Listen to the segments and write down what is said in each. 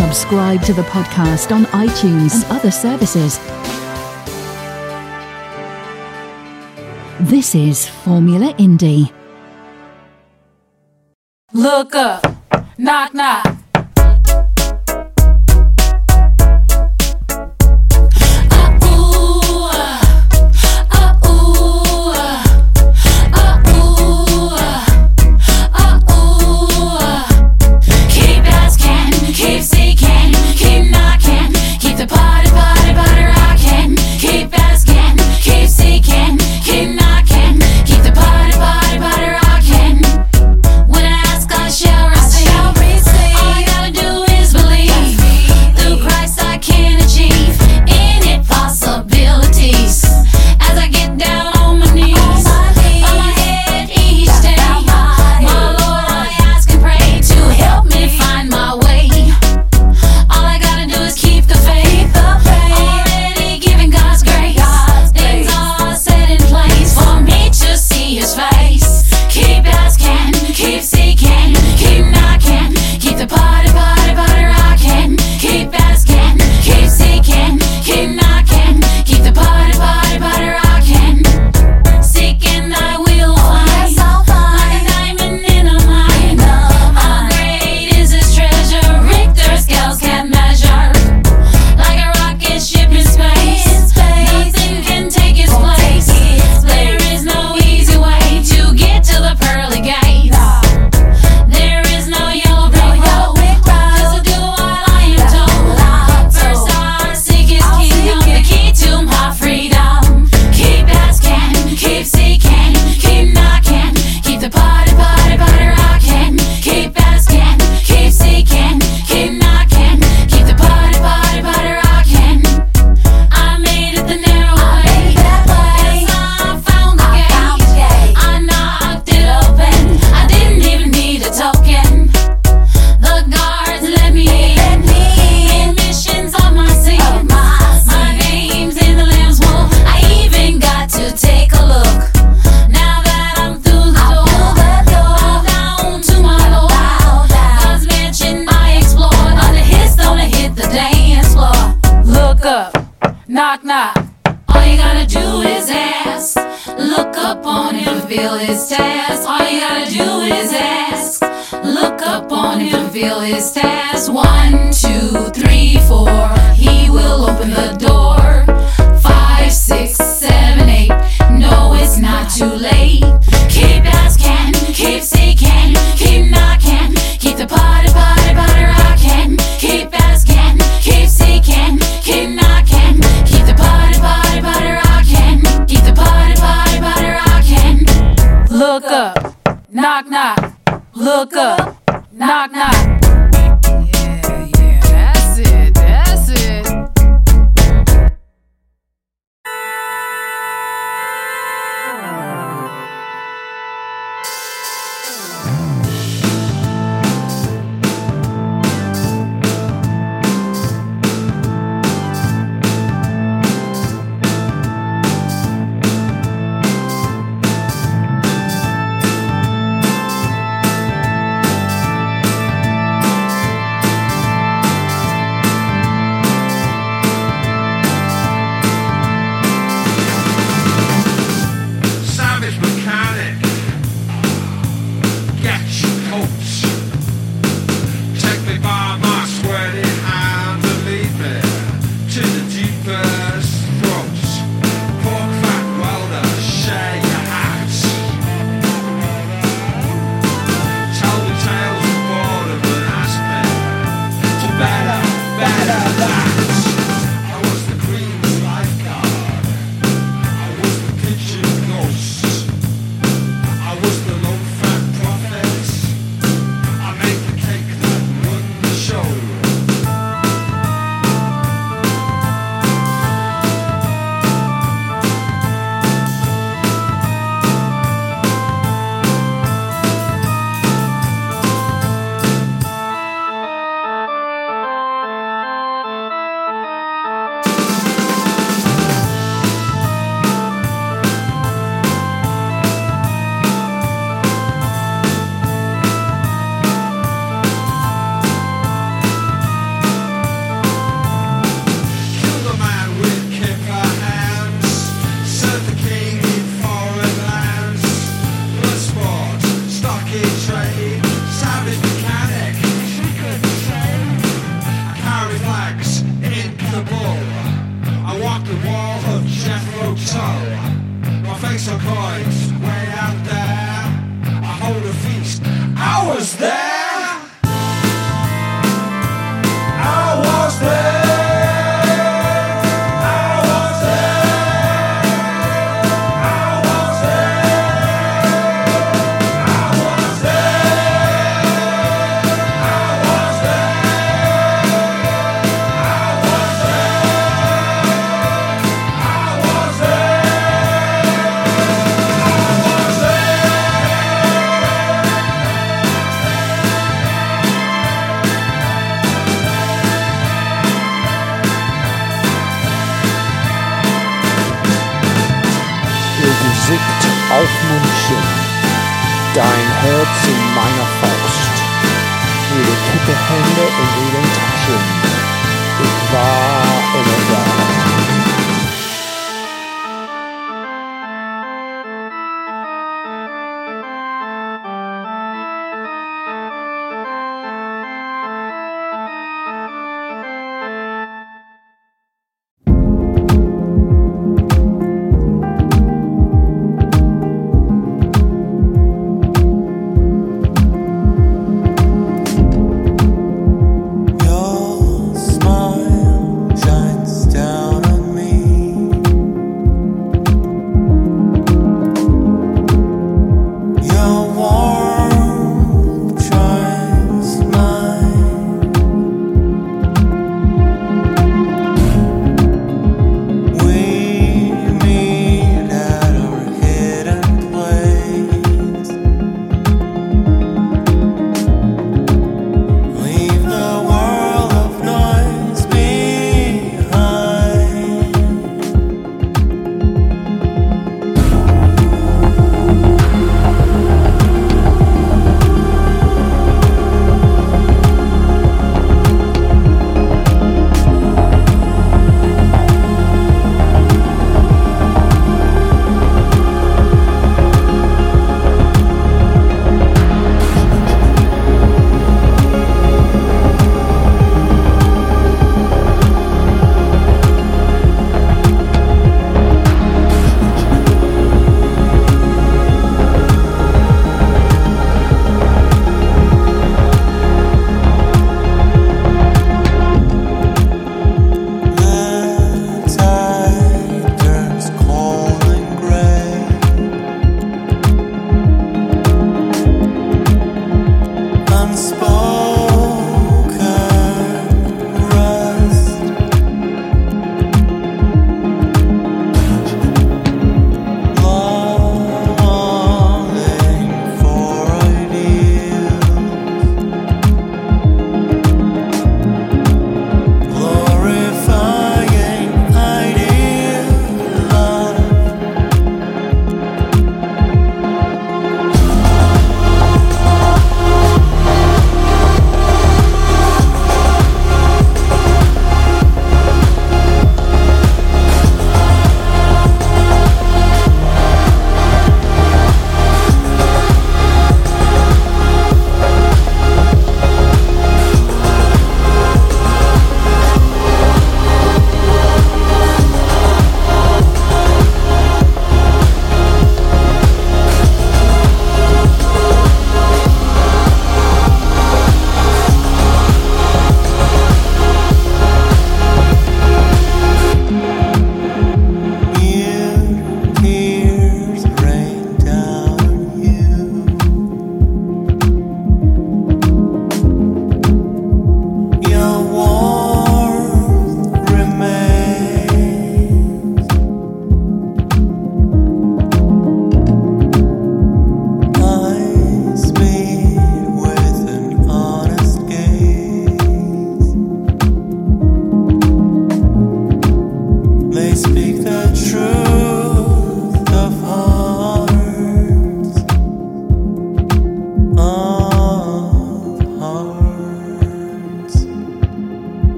Subscribe to the podcast on iTunes and other services. This is Formula Indie. Look up, knock knock.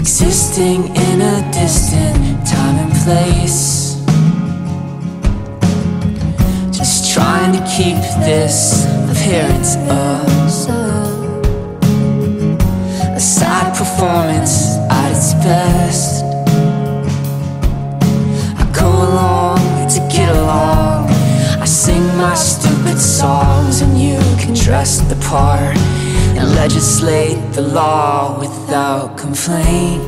Existing in a distant time and place. Just trying to keep this appearance up A sad performance at its best. I go along to get along. I sing my stupid songs and you can dress the part legislate the law without complaint.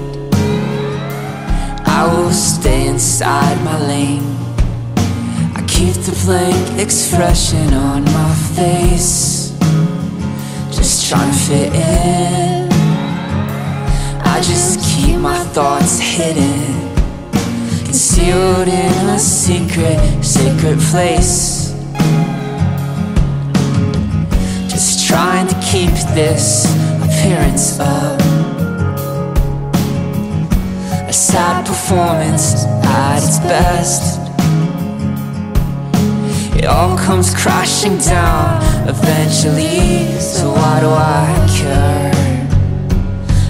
I will stay inside my lane. I keep the blank expression on my face. Just trying to fit in. I just keep my thoughts hidden, concealed in a secret, sacred place. Just trying to keep this appearance up. A sad performance at its best. It all comes crashing down eventually. So why do I care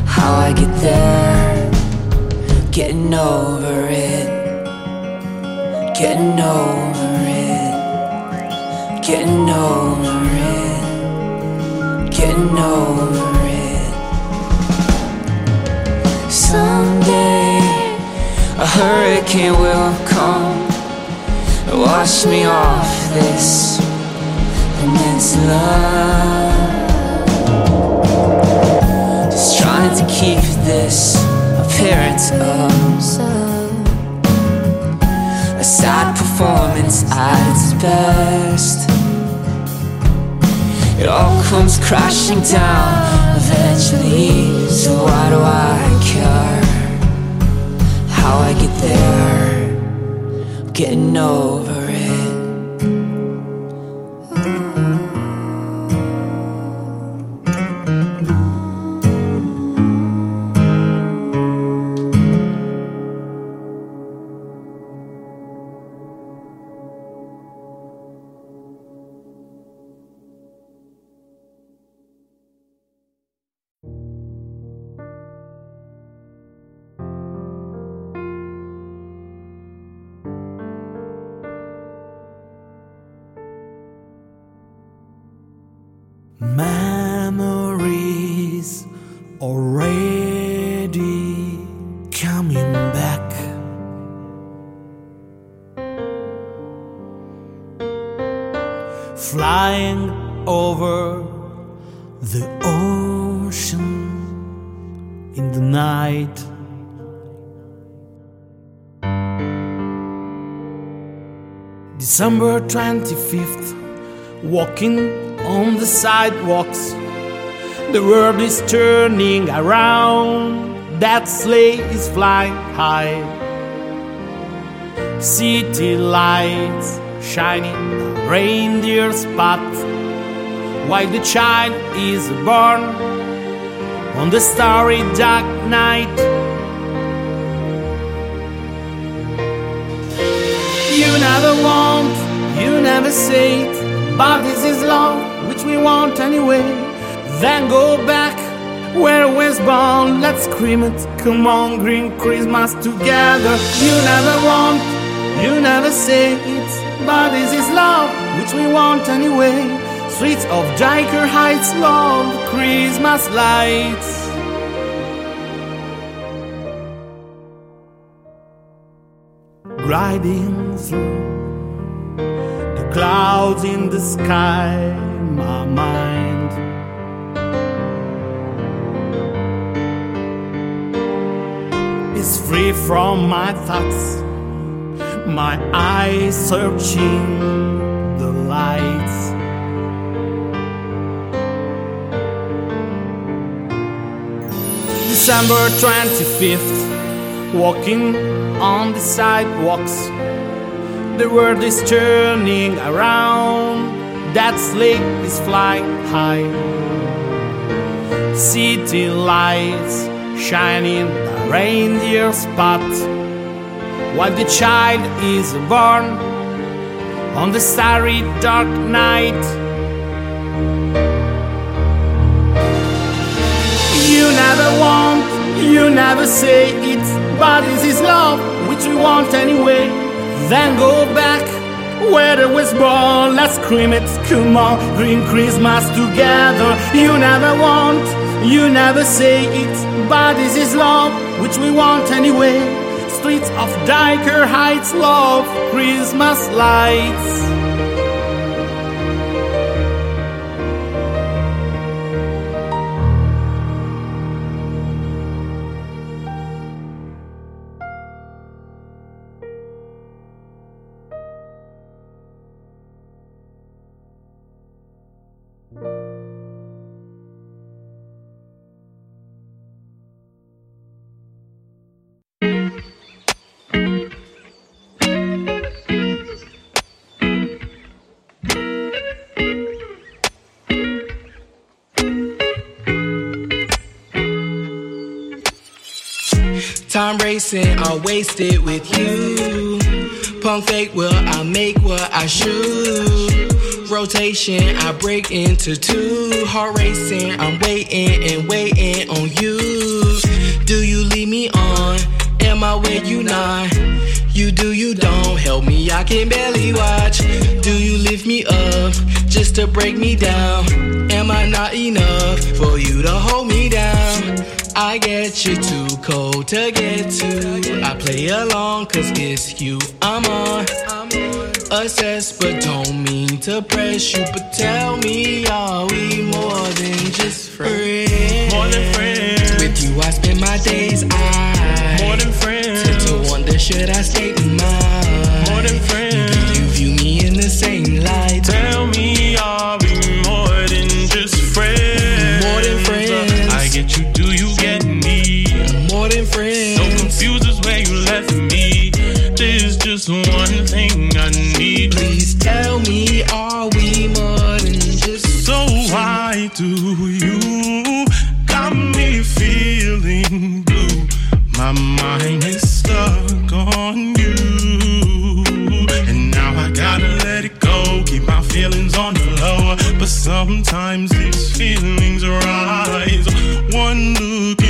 how I get there? Getting over it. Getting over it. Getting over it getting over it. Someday a hurricane will come and wash me off this peninsula. Just trying to keep this appearance up. A sad performance at its best. It all comes crashing down eventually. So why do I care how I get there? I'm getting over December 25th, walking on the sidewalks. The world is turning around, that sleigh is flying high. City lights shining, reindeer spot, while the child is born on the starry dark night. You never want, you never say it, but this is love which we want anyway. Then go back where we was born. Let's scream it. Come on, green Christmas together. You never want, you never say it, but this is love which we want anyway. Streets of Dyker Heights, love Christmas lights. Gliding through the clouds in the sky my mind. Is free from my thoughts, my eyes searching the lights. December 25th, walking on the sidewalks. The world is turning around that sleigh is flying high. City lights shining the reindeer spot while the child is born on the starry dark night. You never want, you never say it, but this is love which we want anyway. Then go back where it was born. Let's scream it, come on, green Christmas together. You never want, you never say it, but this is love, which we want anyway. Streets of Dyker Heights, love, Christmas lights. racing, I wasted with you. Punk fake, will I make what I should? Rotation, I break into two. Heart racing, I'm waiting and waiting on you. Do you lead me on? Am I where you not? You do, you don't help me, I can barely watch. Do you lift me up just to break me down? Am I not enough for you to hold me down? I get you too cold to get to. I play along cause it's you I'm on. Assess, but don't mean to press you. But tell me, are we more than just friends? More than friends. With you, I spend my days. I more than friends. Tend to wonder, should I stay in mine? More than friends do you got me feeling blue? My mind is stuck on you, and now I gotta let it go. Keep my feelings on the low, but sometimes these feelings arise. One look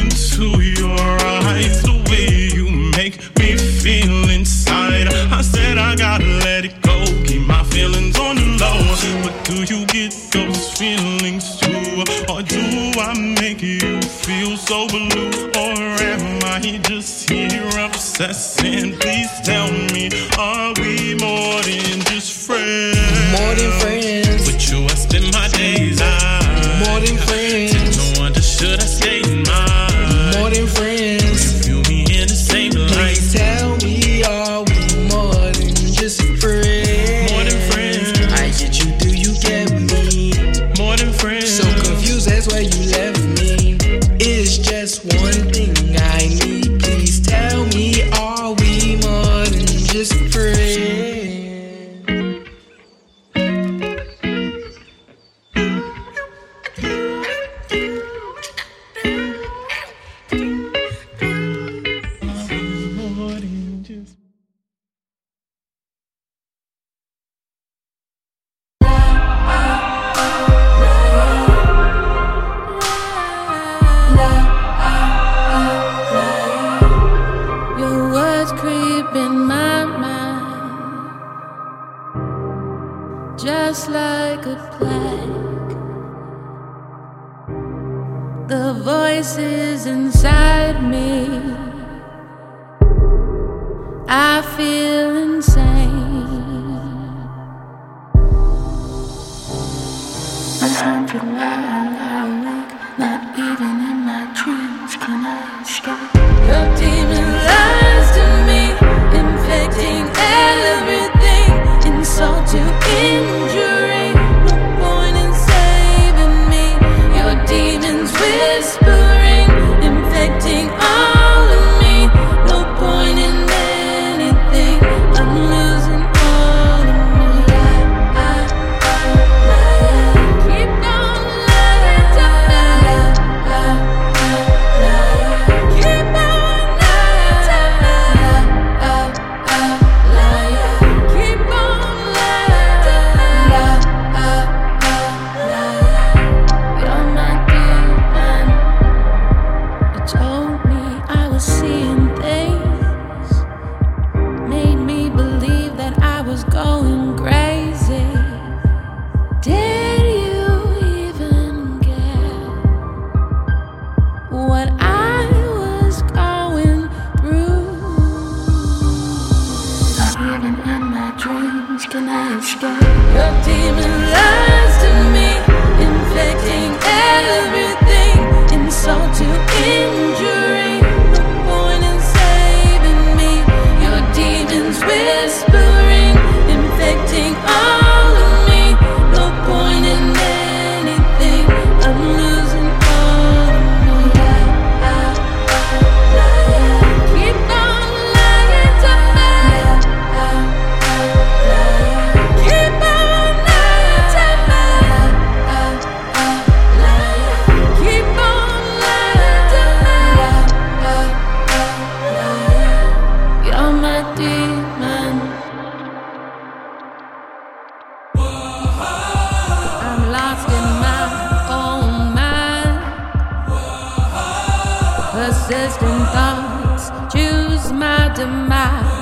persistent thoughts choose my demise.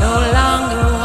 No longer.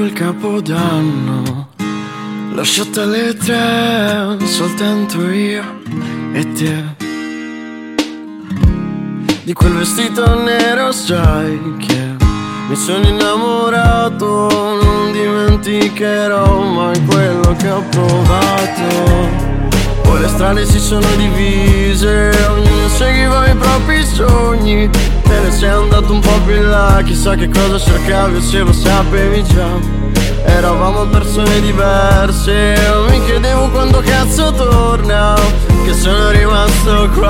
quel capodanno. Lasciate le tre, soltanto io e te. Di quel vestito nero sai che mi sono innamorato Non dimenticherò mai quello che ho provato. Poi le strade si sono divise, ognuno seguiva i propri sogni. Te ne sei andato un po' più in là, chissà che cosa cercavi o se lo sapevi già. Eravamo persone diverse, mi chiedevo quando cazzo torna, che sono rimasto qua.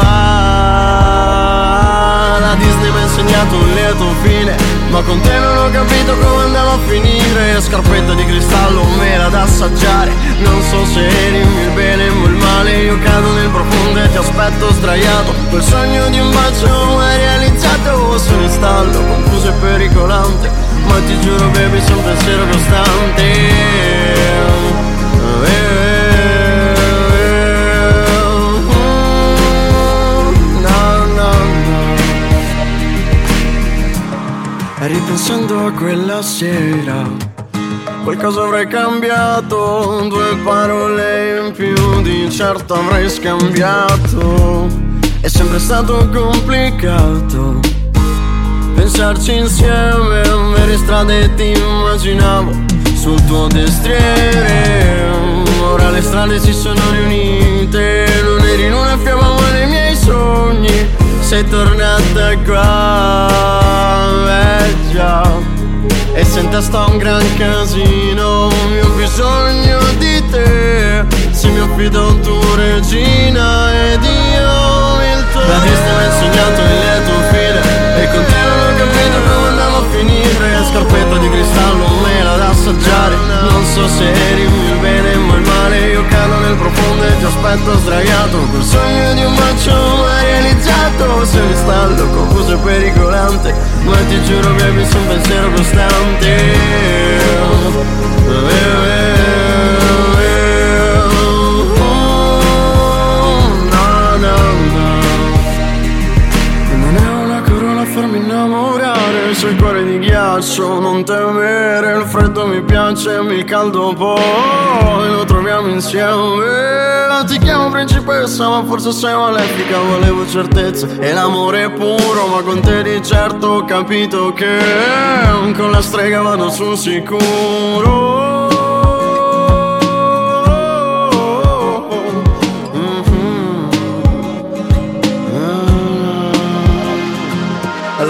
La Disney mi ha insegnato un lieto fine ma con te non ho capito come andava a finire. Scarpetta di cristallo, mela da assaggiare. Non so se eri il bene o il male Io cado nel profondo e ti aspetto sdraiato. Quel sogno di un bacio mai realizzato Sono in stallo, confuso e pericolante. Ma ti giuro baby sono un pensiero costante Ripensando a quella sera Qualcosa avrei cambiato Due parole in più Di certo avrei scambiato. È sempre stato complicato Pensarci insieme Per strade ti immaginavo Sul tuo destriere. Ora le strade si sono riunite Non eri in una fiamma ma nei miei sogni Sei tornata qua Eh già. E se in testa ho un gran casino Io ho bisogno di te. Se mi affido tu regina Ed io il tuo La Disney mi ha insegnato il lieto fine E con te non ho capito come andava a finire Scarpetta di cristallo, mela da assaggiare. Non so se eri il bene o il male Io cado nel profondo e ti aspetto sdraiato. Col sogno di un bacio mai realizzato. Sei in stallo, confuso e pericolante. Ma ti giuro baby sono un pensiero costante. No, Sei il cuore di ghiaccio, non temere Il freddo mi piace, il caldo poi Lo troviamo insieme. Ti chiamo principessa, ma forse sei malefica Volevo certezza e l'amore è puro Ma con te di certo ho capito che Con la strega vado sul sicuro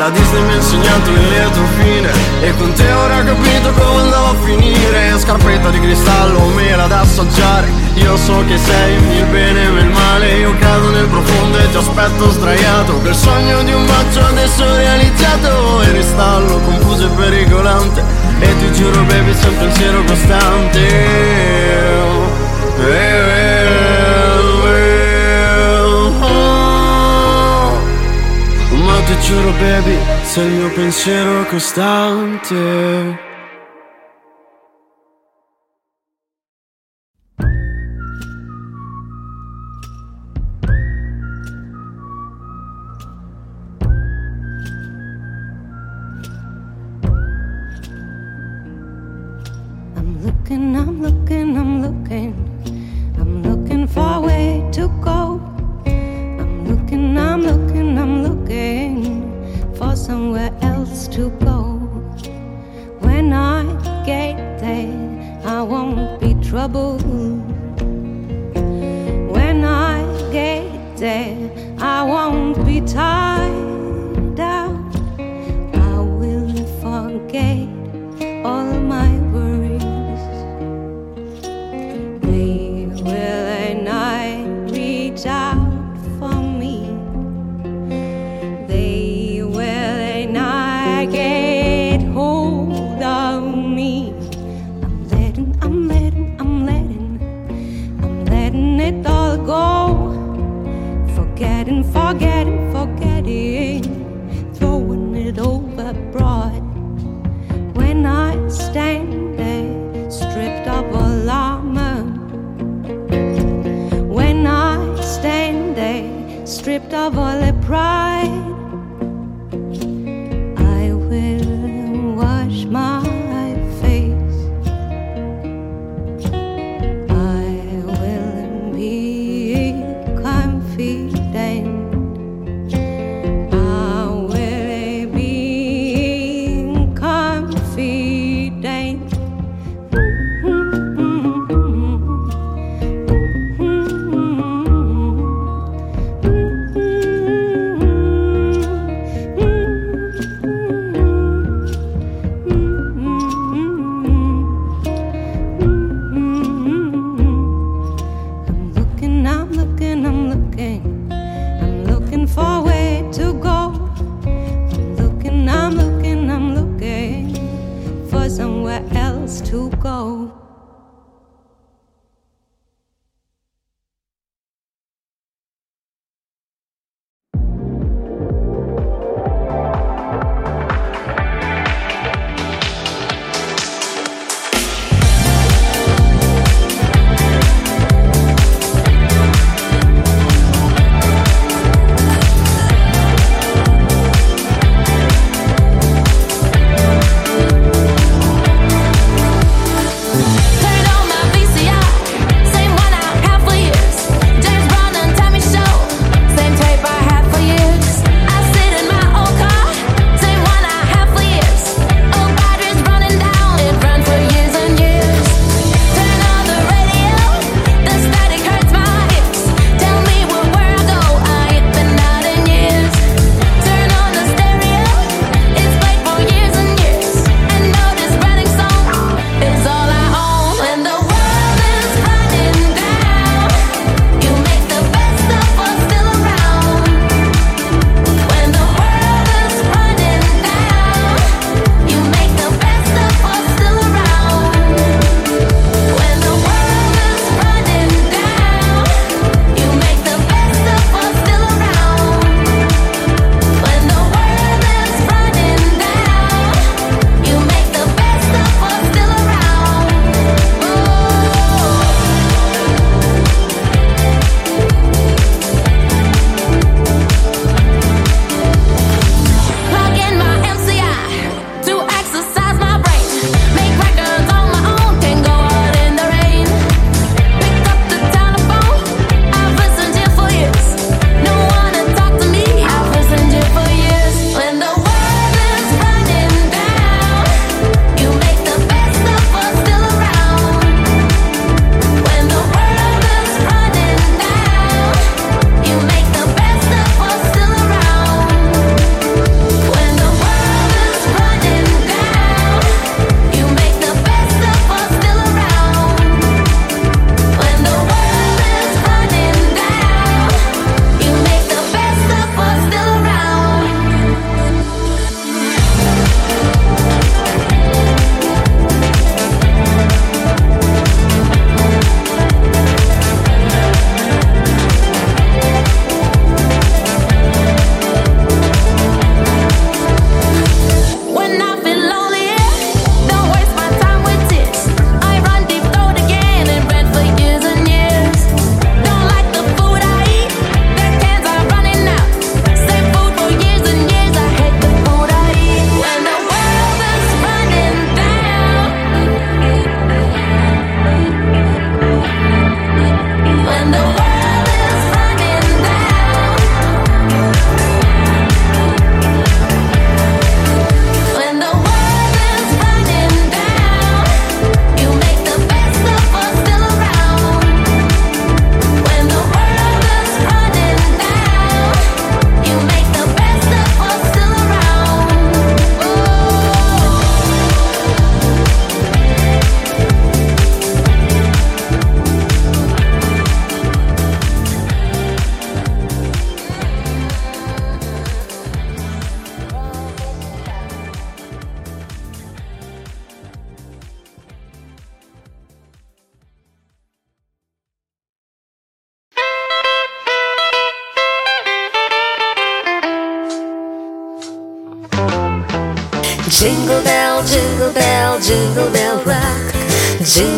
La Disney mi ha insegnato il lieto fine. E con te ora ho capito come andava a finire. Scarpetta di cristallo, mela da assaggiare. Io so che sei il bene e il male. Io cado nel profondo e ti aspetto sdraiato. Quel sogno di un bacio adesso realizzato. E ristallo, confuso e pericolante. E ti giuro baby sei un pensiero costante. Eh, eh, giuro baby, sei il mio pensiero costante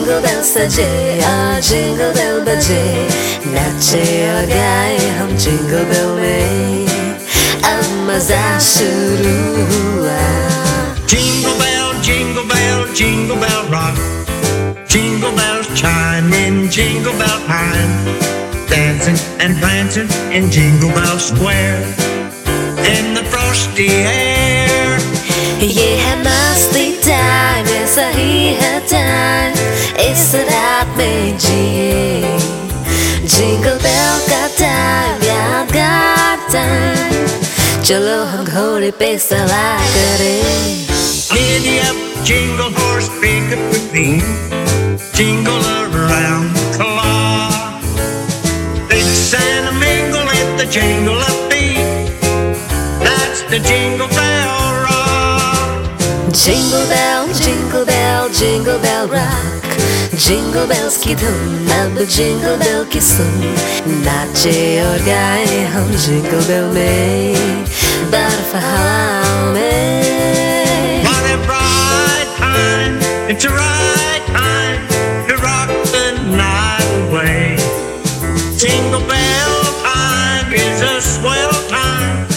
Jingle bell सजे आ jingle bell बजे नाचे और गाए हम jingle bell में अब मजा शुरू हुआ Jingle bell, jingle bell, jingle bell rock. Jingle bells chime in Jingle Bell time. Dancing and prancing in Jingle Bell Square. In the frosty air. Time इस रात में जिए जिंगल बेल का टाइम यादगार टाइम चलो हम घोड़े पे सवार करें Giddy up, jingle horse, pick up with me. Jingle around the clock. Mix and a mingle at the jingle up beat. That's the jingle bell rock. Jingle bell, jingle bell, jingle bell rock Jingle bells की धुन अब jingle bell की सुन नाचे और गाए हम jingle bell में बर्फ हवाओं में What a bright time, it's a right time to rock the night away. Jingle bell time is a swell time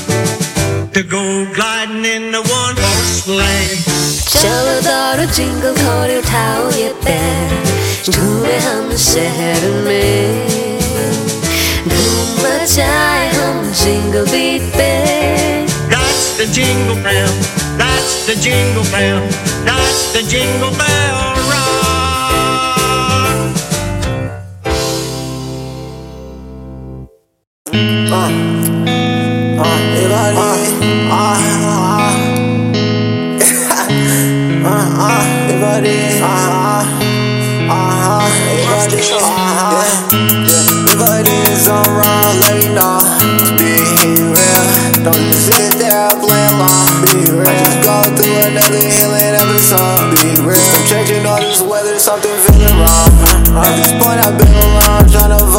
to go gliding in the one horse sleigh. 샤워더러 징글거릴 타오예배 두뇌하는 세르메 눈맞아의 험 징글빛배 That's the jingle bell. That's the jingle bell. That's the jingle bell. I've been alone, trying to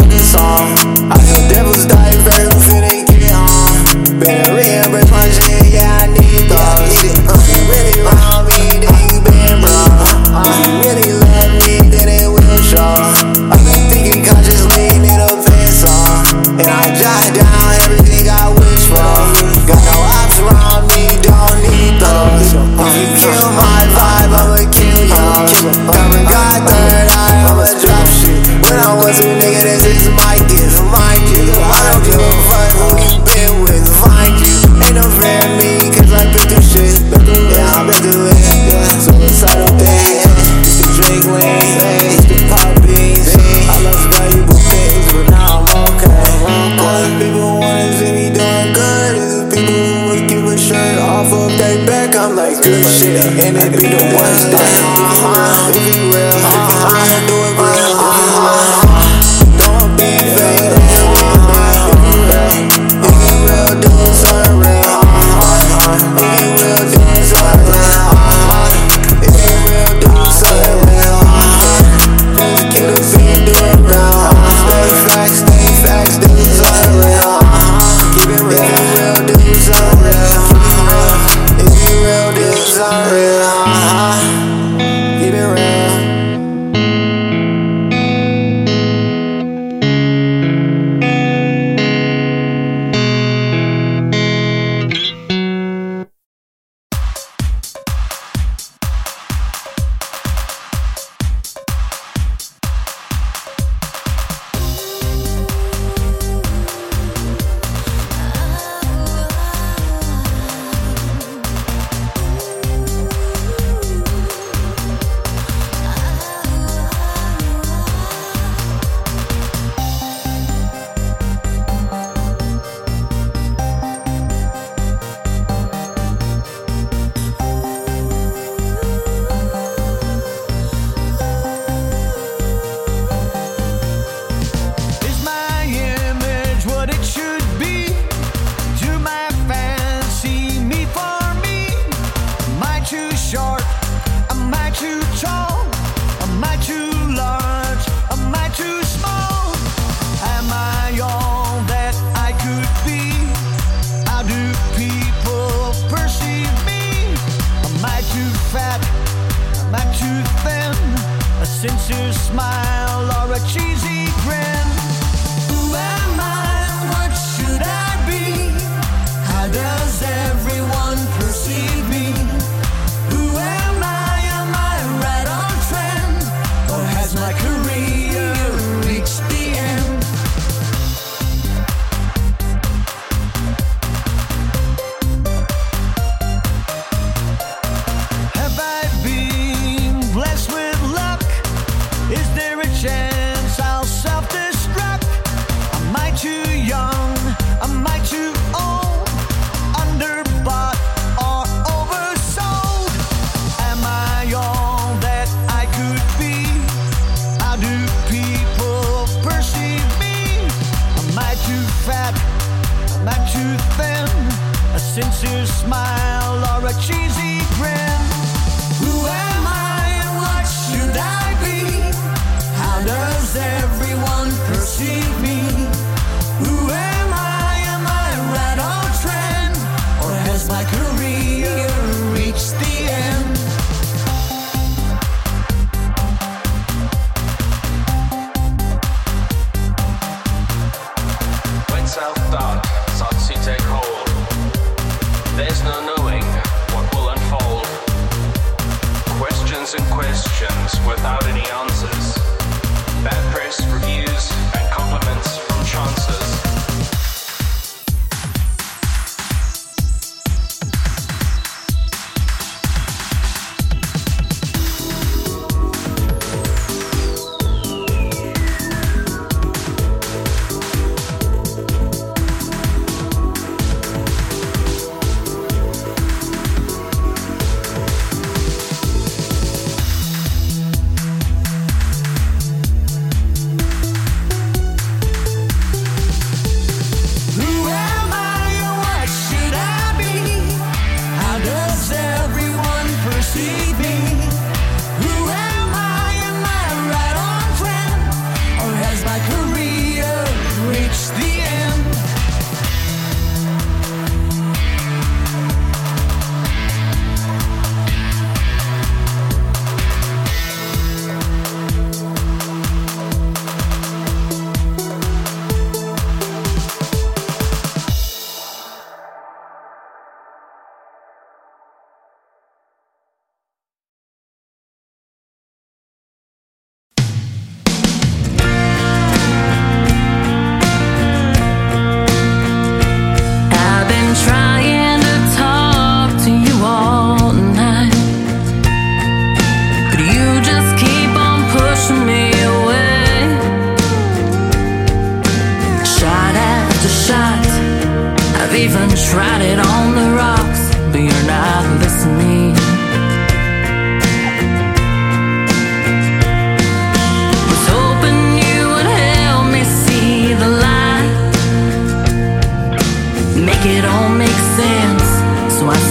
be the worst thing.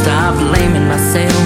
Stop blaming myself.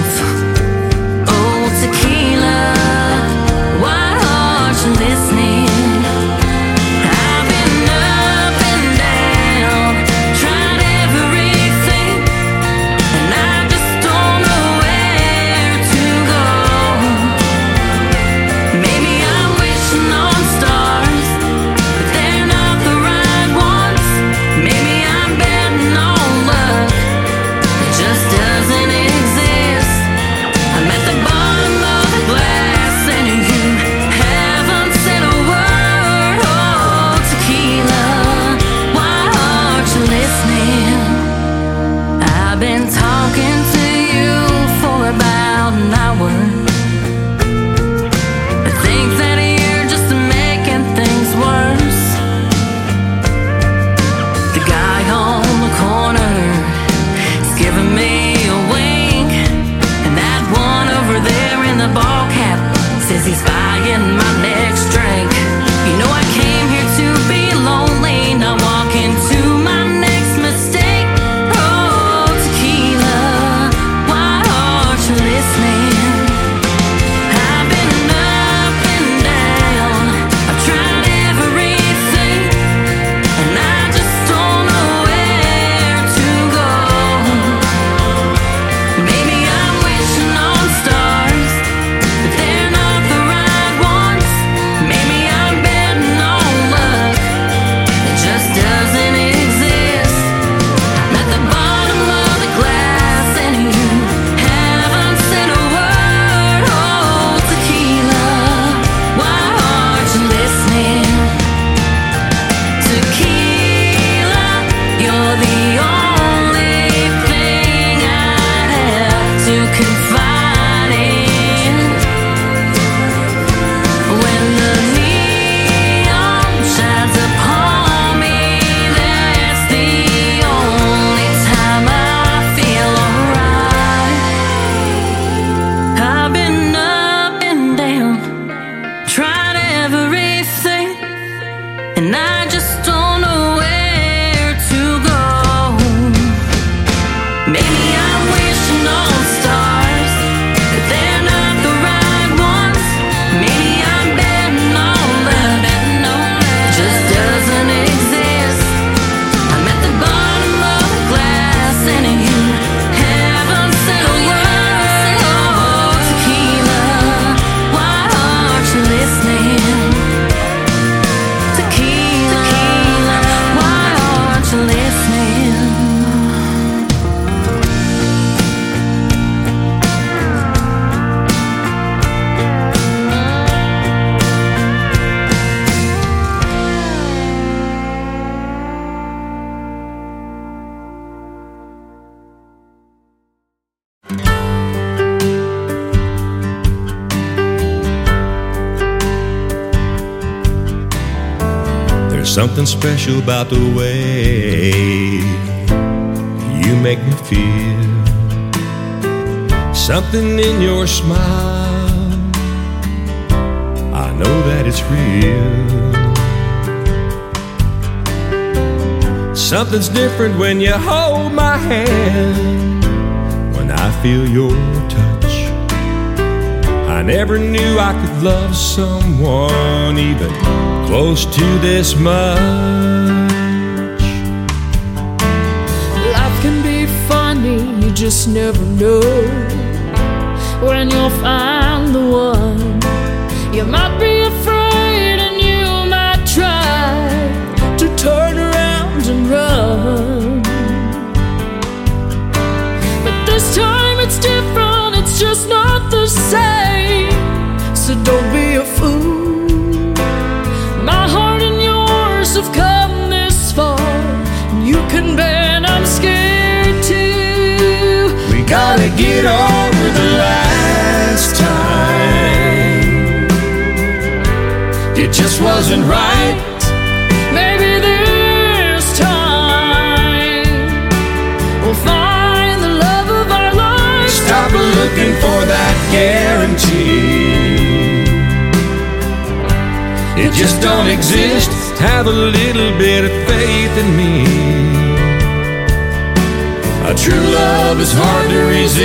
Something special about the way you make me feel. Something in your smile, I know that it's real. Something's different when you hold my hand, when I feel your touch. I never knew I could love someone even close to this much. Life can be funny, you just never know when you'll find the one. You might be afraid and you might try to turn around and run. But this time it's different, it's just not the same. So don't be a fool. My heart and yours have come this far. and You can bet I'm scared too. We gotta get over the last time. It just wasn't right. Maybe this time we'll find the love of our lives. Stop looking for that guarantee. Just don't exist. Have a little bit of faith in me. A true love is hard to resist.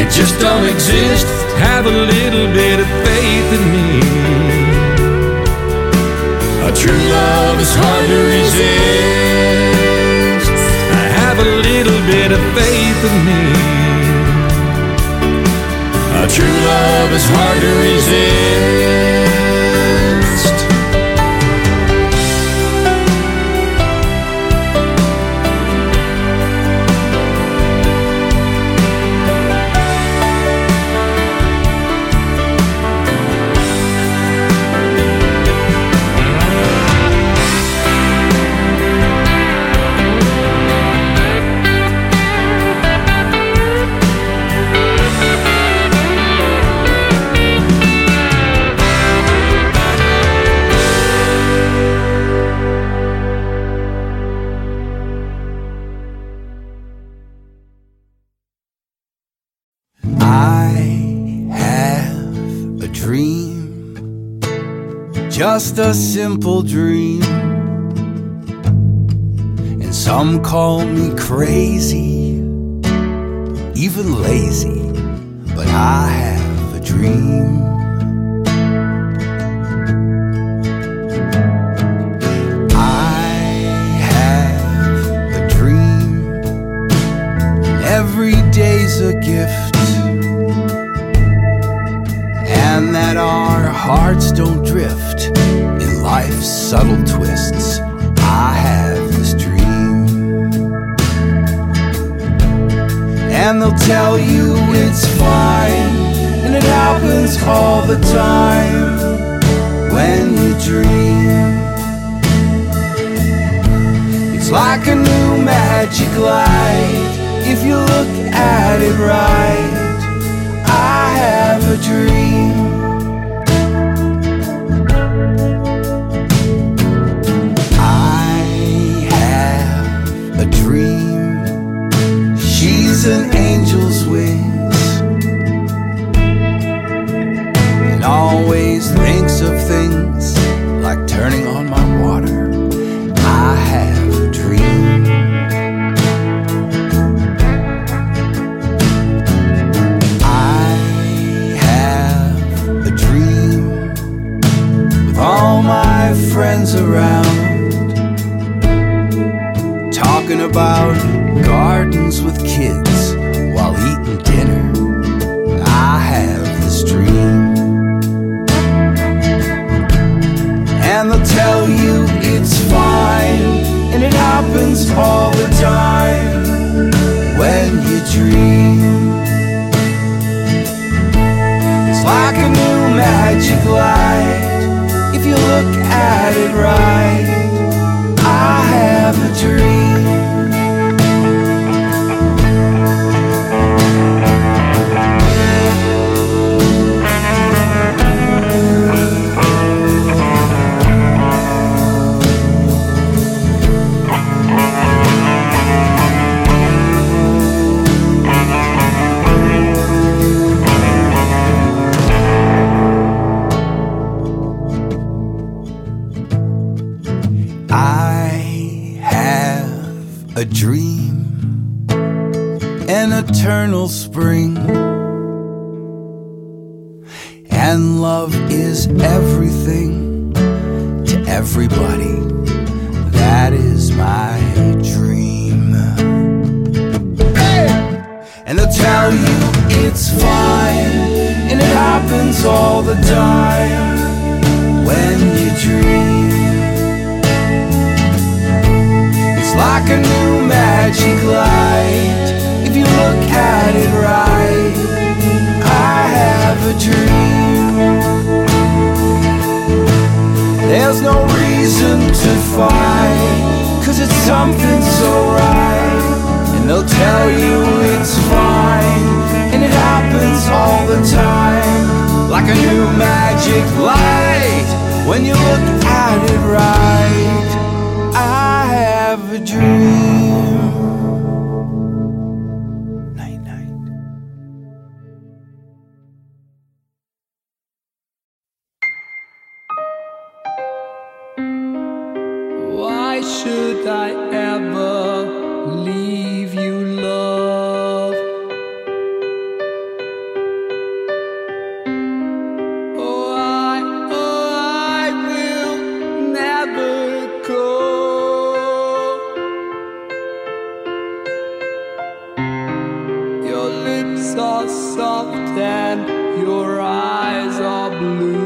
It just don't exist. Have a little bit of faith in me. A true love is hard to resist. Love is hard to resist. Hearts don't drift in life's subtle twists. I have this dream, and they'll tell you it's fine, and it happens all the time when you dream. It's like a new magic light if you look at it right. I have a dream. friends around, talking about gardens with kids while eating dinner. I have this dream. And they'll tell you it's fine, and it happens all the time when you dream. It's like a new magic light look at it right, I have a dream. final soft and your eyes are blue.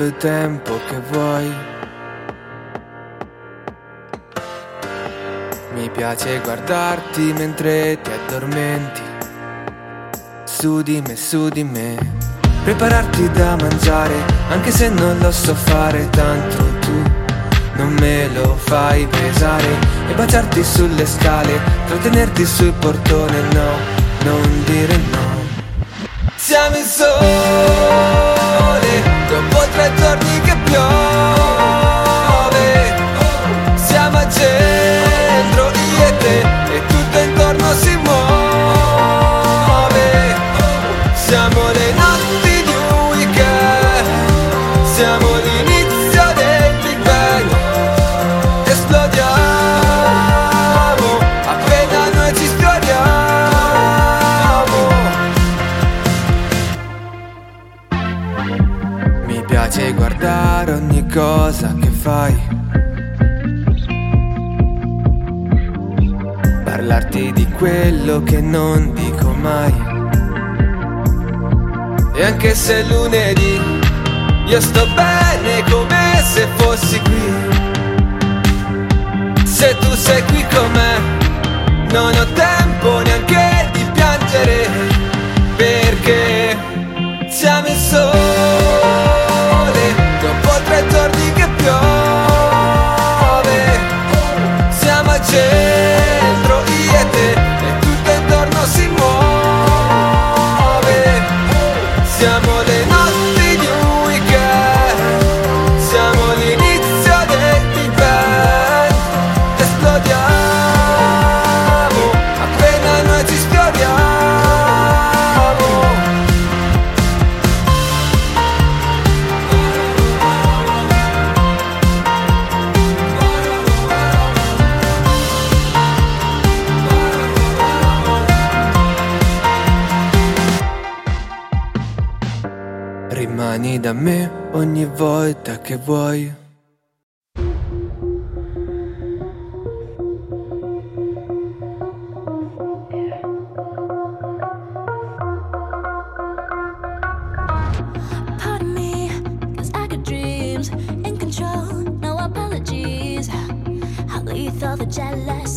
quanto tempo che vuoi. Mi piace guardarti mentre ti addormenti. Su di me, su di me. Prepararti da mangiare, anche se non lo so fare tanto tu. Non me lo fai pesare e baciarti sulle scale, trattenerti sul portone, no, non dire no. Siamo in soli. tre giorni che piove fai. Parlarti di quello che non dico mai. E anche se è lunedì, io sto bene come se fossi qui. Se tu sei qui con me, non ho tempo jealous.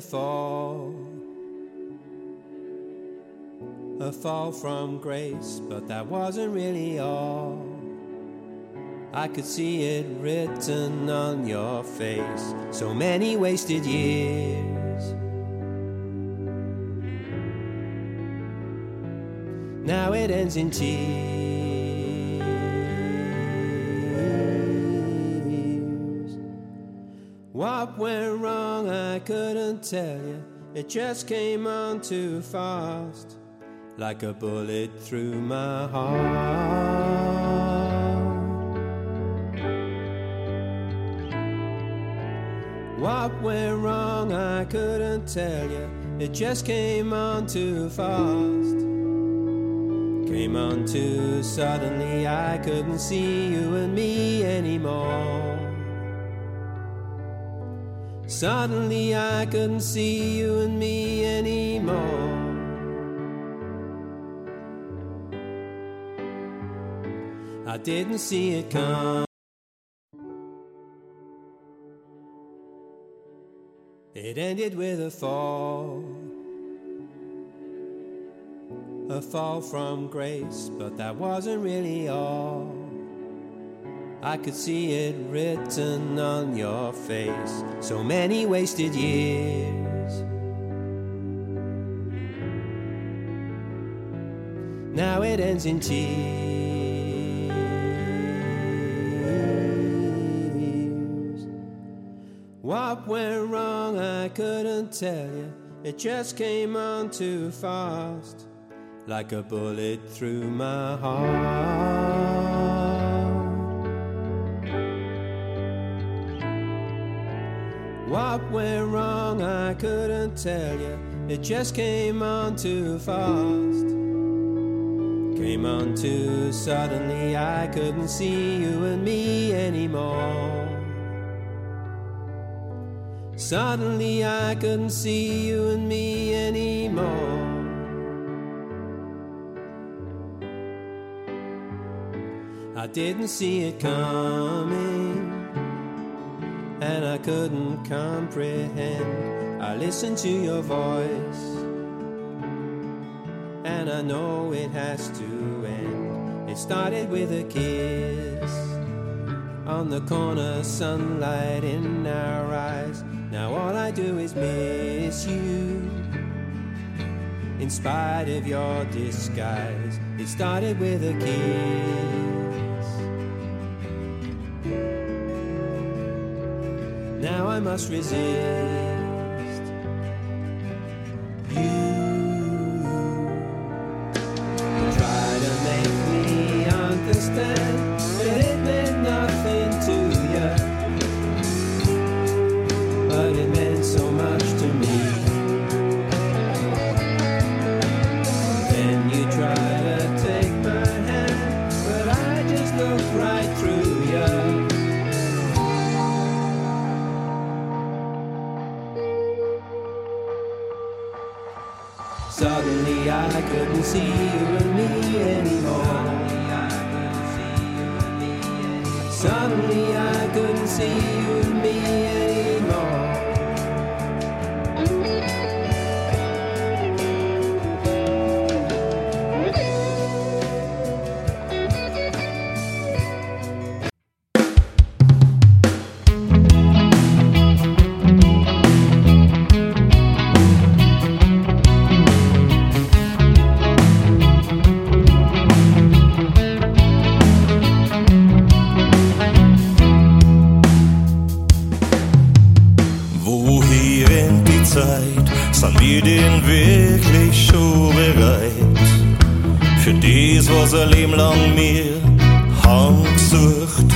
Fall. A fall from grace, but that wasn't really all. I could see it written on your face. So many wasted years. Now it ends in tears. What went tell you. It just came on too fast, like a bullet through my heart. What went wrong, I couldn't tell you. It just came on too fast. Came on too suddenly, I couldn't see you and me anymore. Suddenly I couldn't see you and me anymore. I didn't see it come. It ended with a fall. A fall from grace, but that wasn't really all. I could see it written on your face. So many wasted years. Now it ends in tears. What went wrong, I couldn't tell you. It just came on too fast, like a bullet through my heart. What went wrong, I couldn't tell you. It just came on too fast. Came on too suddenly, I couldn't see you and me anymore. Suddenly, I couldn't see you and me anymore. I didn't see it coming and I couldn't comprehend. I listened to your voice, and I know it has to end. It started with a kiss on the corner, sunlight in our eyes. Now all I do is miss you. In spite of your disguise, it started with a kiss. Now I must resist das, was ein Leben lang mir gesucht.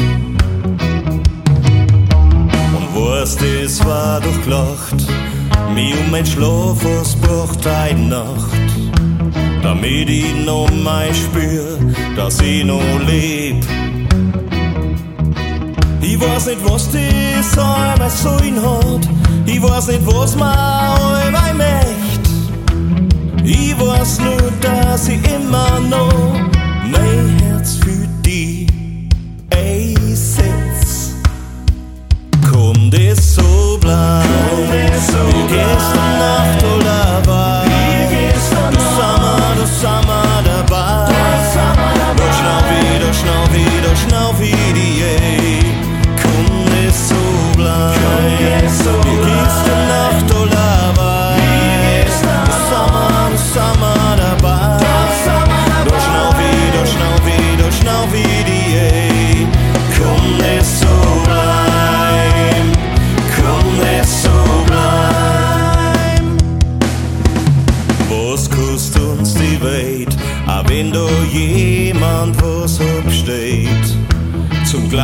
Und was das war durchgelacht, mir um mein Schlaf was eine Nacht. Damit ich noch mal spür, dass ich noch leb. Ich weiß nicht, was das einmal so in hat. Ich weiß nicht, was man einmal möcht. Ich weiß nur, dass ich immer noch mein Herz für die einsetz. Komm, das so bleiben. Wie gestern Nacht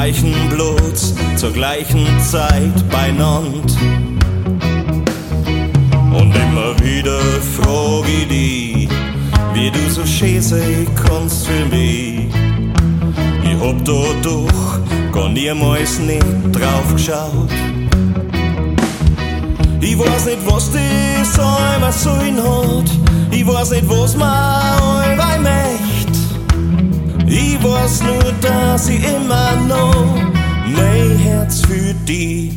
gleichen Blut, zur gleichen Zeit beinand. Und immer wieder frag ich dich, wie du so schön sein kannst für mich. Ich hab da doch gar niemals nicht drauf geschaut. Ich weiß nicht, was das einmal so hat. Ich weiß nicht, was man. Ich weiß nur, dass ich immer noch mein Herz für die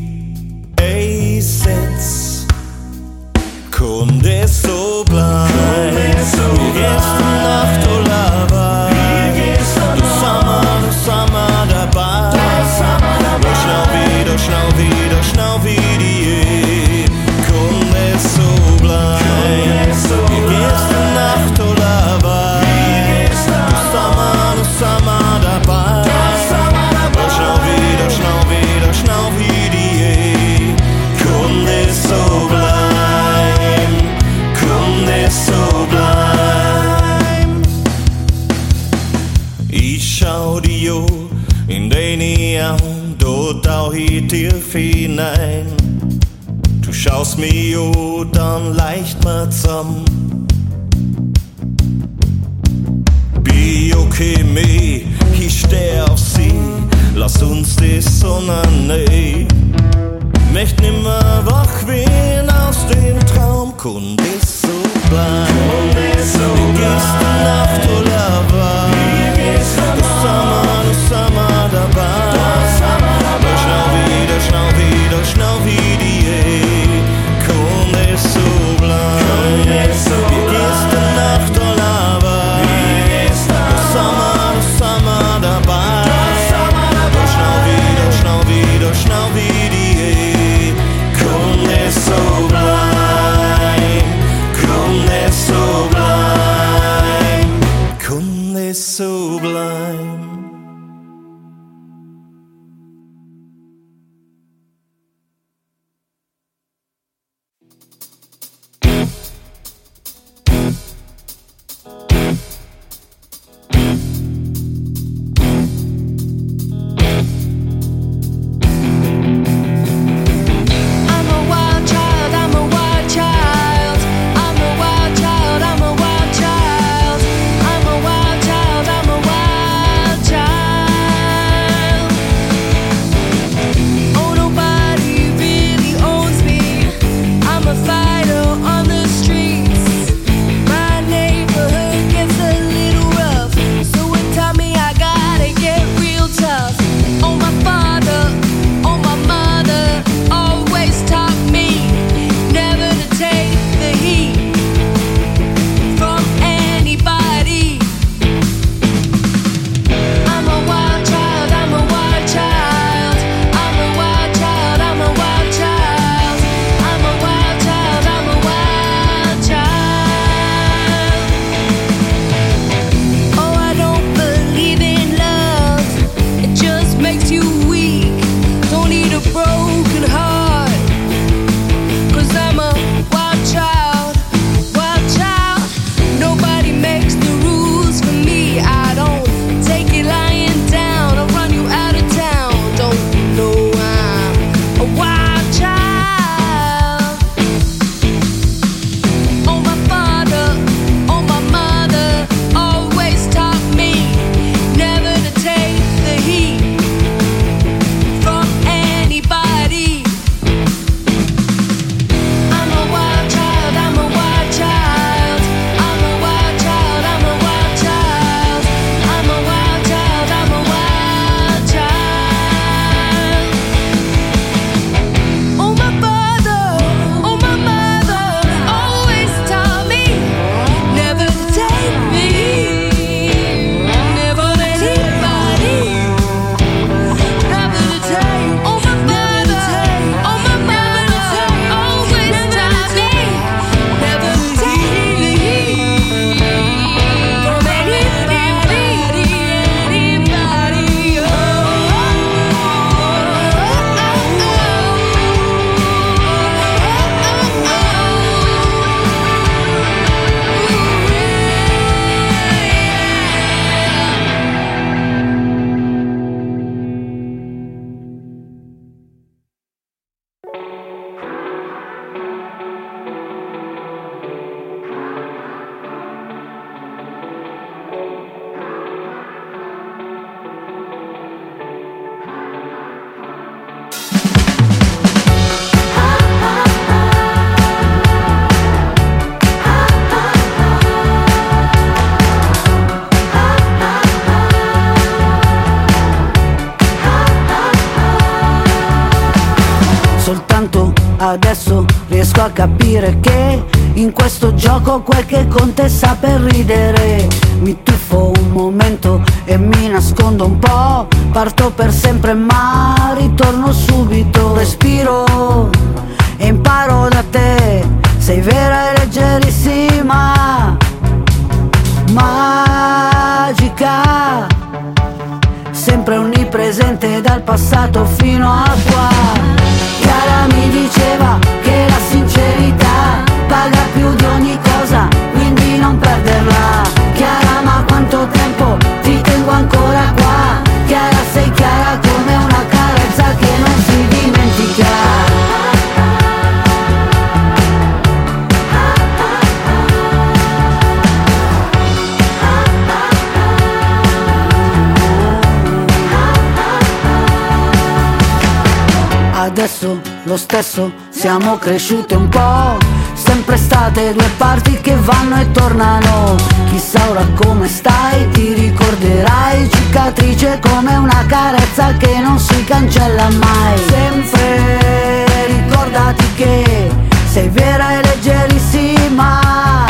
lo stesso, siamo cresciute un po'. Sempre state due parti che vanno e tornano. Chissà ora come stai, ti ricorderai. Cicatrice come una carezza che non si cancella mai. Sempre ricordati che sei vera e leggerissima.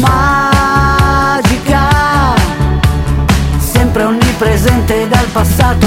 Magica, sempre onnipresente dal passato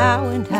how and how,